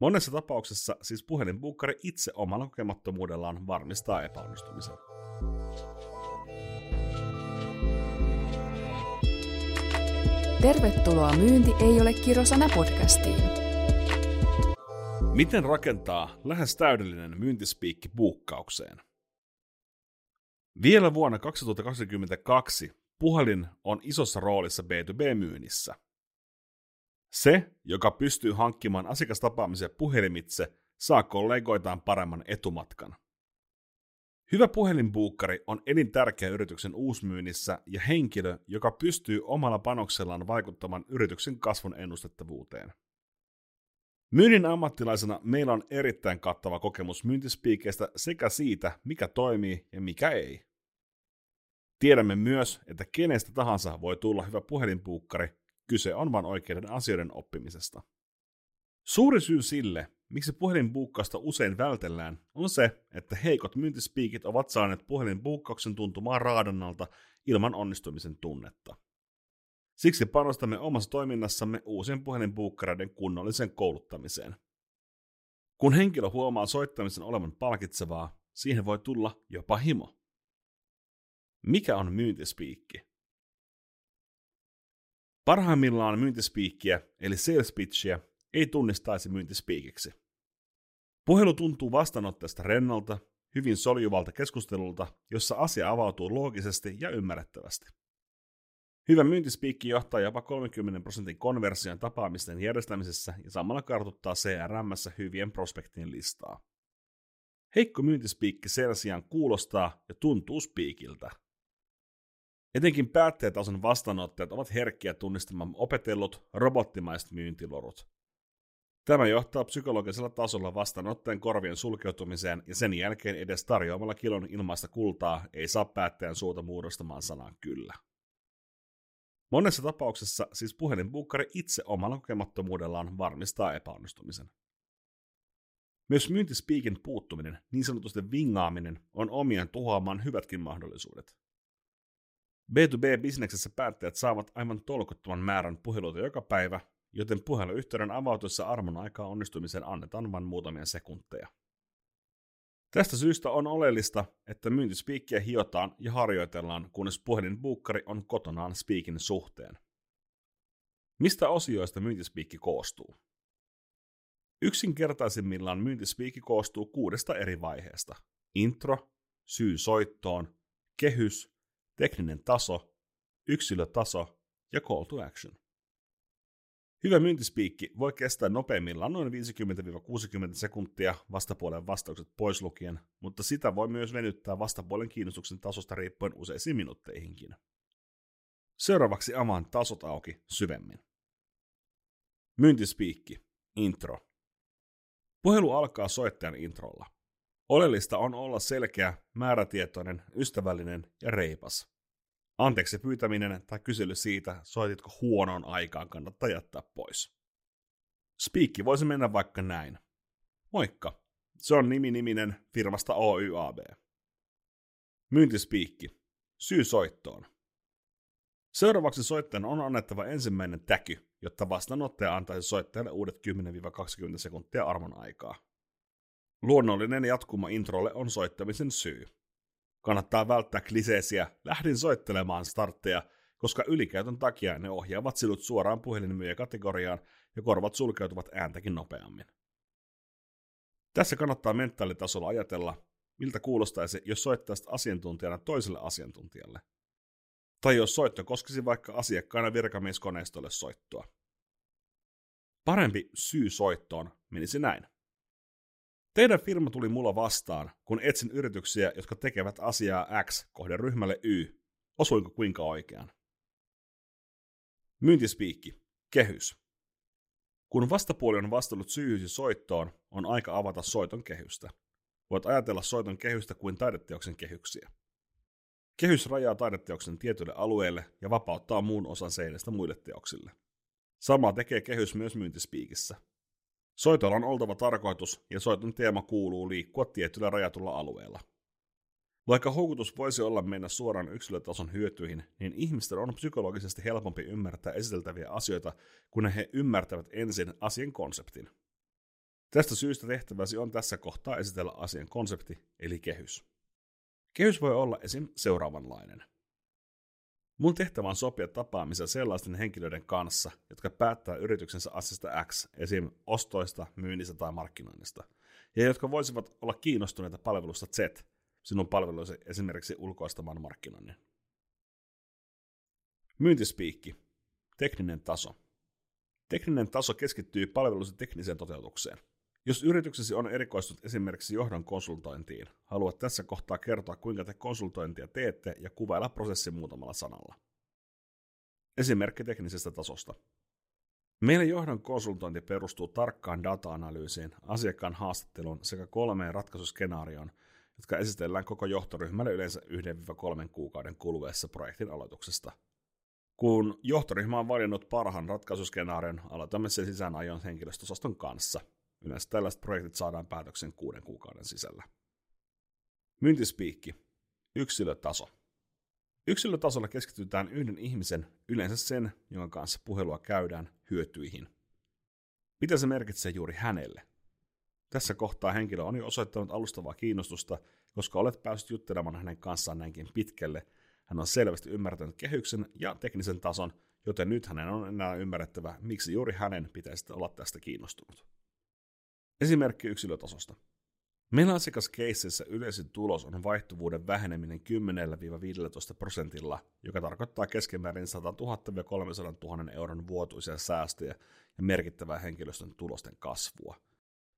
Monessa tapauksessa siis puhelinbuukkari itse omalla kokemattomuudellaan varmistaa epäonnistumisen. Tervetuloa Myynti ei ole kirosana podcastiin. Miten rakentaa lähes täydellinen myyntispiikki buukkaukseen? Vielä vuonna 2022 puhelin on isossa roolissa B2B-myynnissä. Se, joka pystyy hankkimaan asiakastapaamisia puhelimitse, saa kollegoitaan paremman etumatkan. Hyvä puhelinbuukkari on elintärkeä yrityksen uusmyynnissä ja henkilö, joka pystyy omalla panoksellaan vaikuttamaan yrityksen kasvun ennustettavuuteen. Myynnin ammattilaisena meillä on erittäin kattava kokemus myyntispiikeistä sekä siitä, mikä toimii ja mikä ei. Tiedämme myös, että kenestä tahansa voi tulla hyvä puhelinpuukkari, kyse on vain oikeiden asioiden oppimisesta. Suuri syy sille, miksi puhelinbuukkausta usein vältellään, on se, että heikot myyntispiikit ovat saaneet puhelinbuukkauksen tuntumaan raadannalta ilman onnistumisen tunnetta. Siksi panostamme omassa toiminnassamme uusien puhelinbuukkareiden kunnolliseen kouluttamiseen. Kun henkilö huomaa soittamisen olevan palkitsevaa, siihen voi tulla jopa himo. Mikä on myyntispiikki? Parhaimmillaan myyntispiikkiä, eli sales pitchiä, ei tunnistaisi myyntispiikiksi. Puhelu tuntuu vastaanottajasta rennolta, hyvin soljuvalta keskustelulta, jossa asia avautuu loogisesti ja ymmärrettävästi. Hyvä myyntispiikki johtaa jopa 30 prosentin konversion tapaamisten järjestämisessä ja samalla kartuttaa CRM hyvien prospektien listaa. Heikko myyntispiikki sen sijaan kuulostaa ja tuntuu spiikiltä. Etenkin päättäjätason vastaanottajat ovat herkkiä tunnistamaan opetellut robottimaiset myyntilorut. Tämä johtaa psykologisella tasolla vastaanottajan korvien sulkeutumiseen ja sen jälkeen edes tarjoamalla kilon ilmaista kultaa ei saa päättäjän suuta muodostamaan sanan kyllä. Monessa tapauksessa siis puhelinbuukkari itse omalla kokemattomuudellaan varmistaa epäonnistumisen. Myös myyntispiikin puuttuminen, niin sanotusti vingaaminen, on omien tuhoamaan hyvätkin mahdollisuudet. B2B-bisneksessä päättäjät saavat aivan tolkuttoman määrän puheluita joka päivä, joten puheluyhteyden avautuessa armon aikaa onnistumiseen annetaan vain muutamia sekunteja. Tästä syystä on oleellista, että myyntispiikkiä hiotaan ja harjoitellaan, kunnes puhelinbuukkari on kotonaan spiikin suhteen. Mistä osioista myyntispiikki koostuu? Yksinkertaisimmillaan myyntispiikki koostuu kuudesta eri vaiheesta. Intro, syy soittoon, kehys, tekninen taso, yksilötaso ja call to action. Hyvä myyntispiikki voi kestää nopeimmillaan noin 50-60 sekuntia vastapuolen vastaukset pois lukien, mutta sitä voi myös venyttää vastapuolen kiinnostuksen tasosta riippuen useisiin minuutteihinkin. Seuraavaksi avaan tasot auki syvemmin. Myyntispiikki. Intro. Puhelu alkaa soittajan introlla. Oleellista on olla selkeä, määrätietoinen, ystävällinen ja reipas. Anteeksi pyytäminen tai kysely siitä, soititko huonoon aikaan, kannattaa jättää pois. Spiikki voisi mennä vaikka näin. Moikka, se on nimi-niminen firmasta OYAB. Myyntispiikki. Syy soittoon. Seuraavaksi soittajan on annettava ensimmäinen täky, jotta vastaanottaja antaisi soittajalle uudet 10-20 sekuntia armon aikaa. Luonnollinen jatkuma introlle on soittamisen syy. Kannattaa välttää kliseesiä, lähdin soittelemaan startteja, koska ylikäytön takia ne ohjaavat sinut suoraan kategoriaan ja korvat sulkeutuvat ääntäkin nopeammin. Tässä kannattaa mentaalitasolla ajatella, miltä kuulostaisi, jos soittaisit asiantuntijana toiselle asiantuntijalle. Tai jos soitto koskisi vaikka asiakkaana virkamieskoneistolle soittoa. Parempi syy soittoon menisi näin. Teidän firma tuli mulla vastaan, kun etsin yrityksiä, jotka tekevät asiaa X kohderyhmälle Y. Osuinko kuinka oikean? Myyntispiikki. Kehys. Kun vastapuoli on vastannut syyhysi soittoon, on aika avata soiton kehystä. Voit ajatella soiton kehystä kuin taideteoksen kehyksiä. Kehys rajaa taideteoksen tietylle alueelle ja vapauttaa muun osan seinästä muille teoksille. Sama tekee kehys myös myyntispiikissä. Soitolla on oltava tarkoitus ja soiton teema kuuluu liikkua tietyllä rajatulla alueella. Vaikka houkutus voisi olla mennä suoraan yksilötason hyötyihin, niin ihmisten on psykologisesti helpompi ymmärtää esiteltäviä asioita, kun he ymmärtävät ensin asian konseptin. Tästä syystä tehtäväsi on tässä kohtaa esitellä asian konsepti, eli kehys. Kehys voi olla esim. seuraavanlainen. Mun tehtävä on sopia tapaamisia sellaisten henkilöiden kanssa, jotka päättää yrityksensä asiasta X, esim. ostoista, myynnistä tai markkinoinnista, ja jotka voisivat olla kiinnostuneita palvelusta Z, sinun palveluisi esimerkiksi ulkoistamaan markkinoinnin. Myyntispiikki. Tekninen taso. Tekninen taso keskittyy palvelusen tekniseen toteutukseen. Jos yrityksesi on erikoistunut esimerkiksi johdon konsultointiin, haluat tässä kohtaa kertoa, kuinka te konsultointia teette ja kuvailla prosessin muutamalla sanalla. Esimerkki teknisestä tasosta. Meillä johdon konsultointi perustuu tarkkaan data-analyysiin, asiakkaan haastatteluun sekä kolmeen ratkaisuskenaarioon, jotka esitellään koko johtoryhmälle yleensä 1-3 kuukauden kuluessa projektin aloituksesta. Kun johtoryhmä on valinnut parhaan ratkaisuskenaarion, aloitamme sen sisäänajon henkilöstösaston kanssa – Yleensä tällaiset projektit saadaan päätöksen kuuden kuukauden sisällä. Myyntispiikki. Yksilötaso. Yksilötasolla keskitytään yhden ihmisen, yleensä sen, jonka kanssa puhelua käydään, hyötyihin. Mitä se merkitsee juuri hänelle? Tässä kohtaa henkilö on jo osoittanut alustavaa kiinnostusta, koska olet päässyt juttelemaan hänen kanssaan näinkin pitkälle. Hän on selvästi ymmärtänyt kehyksen ja teknisen tason, joten nyt hänen on enää ymmärrettävä, miksi juuri hänen pitäisi olla tästä kiinnostunut. Esimerkki yksilötasosta. Meillä asiakaskeississä yleisin tulos on vaihtuvuuden väheneminen 10-15 prosentilla, joka tarkoittaa keskimäärin 100 000-300 000 euron vuotuisia säästöjä ja merkittävää henkilöstön tulosten kasvua.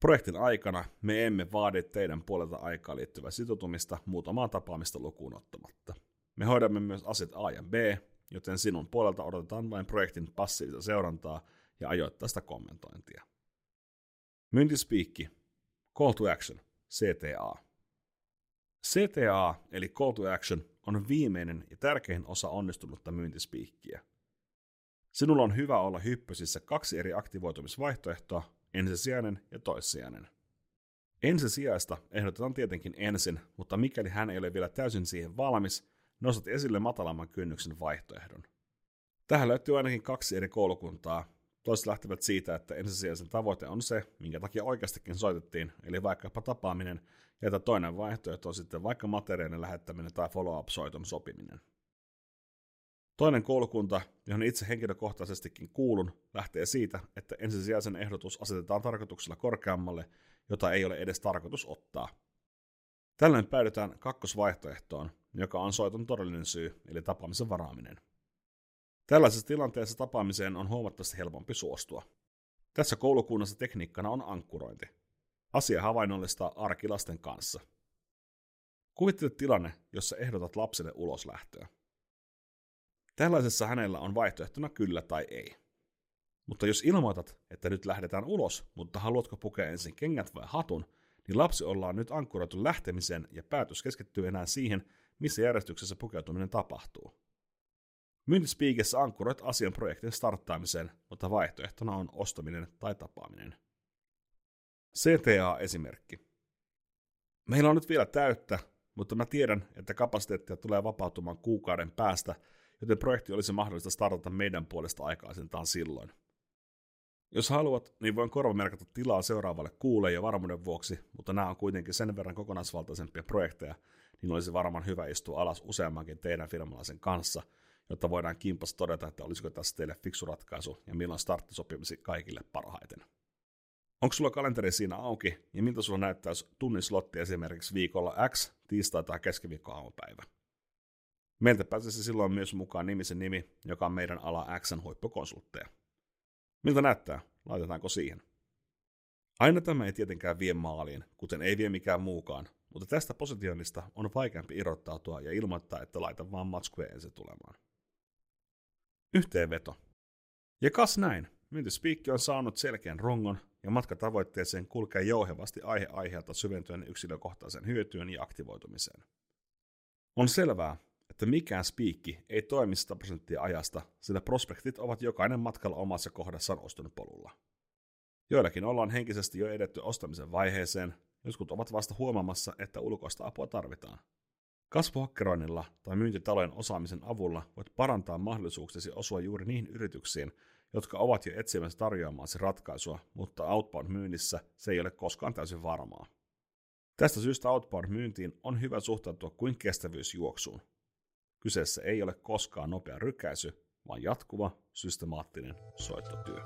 Projektin aikana me emme vaadi teidän puolelta aikaa liittyvää sitoutumista muutamaa tapaamista lukuun ottamatta. Me hoidamme myös asiat A ja B, joten sinun puolelta odotetaan vain projektin passiivista seurantaa ja ajoittaista kommentointia. Myyntispiikki. Call to Action. CTA. CTA, eli Call to Action, on viimeinen ja tärkein osa onnistunutta myyntispiikkiä. Sinulla on hyvä olla hyppysissä kaksi eri aktivoitumisvaihtoehtoa, ensisijainen ja toissijainen. Ensisijaista ehdotetaan tietenkin ensin, mutta mikäli hän ei ole vielä täysin siihen valmis, nostat esille matalamman kynnyksen vaihtoehdon. Tähän löytyy ainakin kaksi eri koulukuntaa, Toiset lähtevät siitä, että ensisijaisen tavoite on se, minkä takia oikeastikin soitettiin, eli vaikkapa tapaaminen, ja että toinen vaihtoehto on sitten vaikka materiaalin lähettäminen tai follow-up-soiton sopiminen. Toinen koulukunta, johon itse henkilökohtaisestikin kuulun, lähtee siitä, että ensisijaisen ehdotus asetetaan tarkoituksella korkeammalle, jota ei ole edes tarkoitus ottaa. Tällöin päädytään kakkosvaihtoehtoon, joka on soiton todellinen syy, eli tapaamisen varaaminen. Tällaisessa tilanteessa tapaamiseen on huomattavasti helpompi suostua. Tässä koulukunnassa tekniikkana on ankkurointi. Asia havainnollistaa arkilasten kanssa. Kuvittele tilanne, jossa ehdotat lapselle uloslähtöä. Tällaisessa hänellä on vaihtoehtona kyllä tai ei. Mutta jos ilmoitat, että nyt lähdetään ulos, mutta haluatko pukea ensin kengät vai hatun, niin lapsi ollaan nyt ankkuroitu lähtemiseen ja päätös keskittyy enää siihen, missä järjestyksessä pukeutuminen tapahtuu. Myyntispiikissä ankkuroit asian projektin starttaamiseen, mutta vaihtoehtona on ostaminen tai tapaaminen. CTA-esimerkki. Meillä on nyt vielä täyttä, mutta mä tiedän, että kapasiteettia tulee vapautumaan kuukauden päästä, joten projekti olisi mahdollista startata meidän puolesta aikaisintaan silloin. Jos haluat, niin voin korvamerkata tilaa seuraavalle kuulle jo varmuuden vuoksi, mutta nämä on kuitenkin sen verran kokonaisvaltaisempia projekteja, niin olisi varmaan hyvä istua alas useammankin teidän firmalaisen kanssa – jotta voidaan kimpas todeta, että olisiko tässä teille fiksu ratkaisu ja milloin startti sopimisi kaikille parhaiten. Onko sulla kalenteri siinä auki ja miltä sulla näyttäisi tunnin slotti esimerkiksi viikolla X, tiistai tai keskiviikko aamupäivä? Meiltä pääsisi silloin myös mukaan nimisen nimi, joka on meidän ala Xn huippukonsultteja. Miltä näyttää? Laitetaanko siihen? Aina tämä ei tietenkään vie maaliin, kuten ei vie mikään muukaan, mutta tästä positionista on vaikeampi irrottautua ja ilmoittaa, että laitan vaan matskuja ensin tulemaan. Yhteenveto. Ja kas näin, myyntispiikki on saanut selkeän rongon ja matka tavoitteeseen kulkee jouhevasti aihe aiheelta syventyen yksilökohtaisen hyötyyn ja aktivoitumiseen. On selvää, että mikään spiikki ei toimi 100 prosenttia ajasta, sillä prospektit ovat jokainen matkalla omassa kohdassaan oston polulla. Joillakin ollaan henkisesti jo edetty ostamisen vaiheeseen, jotkut ovat vasta huomaamassa, että ulkoista apua tarvitaan. Kasvuhakkeroinnilla tai myyntitalojen osaamisen avulla voit parantaa mahdollisuuksesi osua juuri niihin yrityksiin, jotka ovat jo etsimässä tarjoamaansa ratkaisua, mutta outbound-myynnissä se ei ole koskaan täysin varmaa. Tästä syystä outbound-myyntiin on hyvä suhtautua kuin kestävyysjuoksuun. Kyseessä ei ole koskaan nopea rykäisy, vaan jatkuva, systemaattinen soittotyö.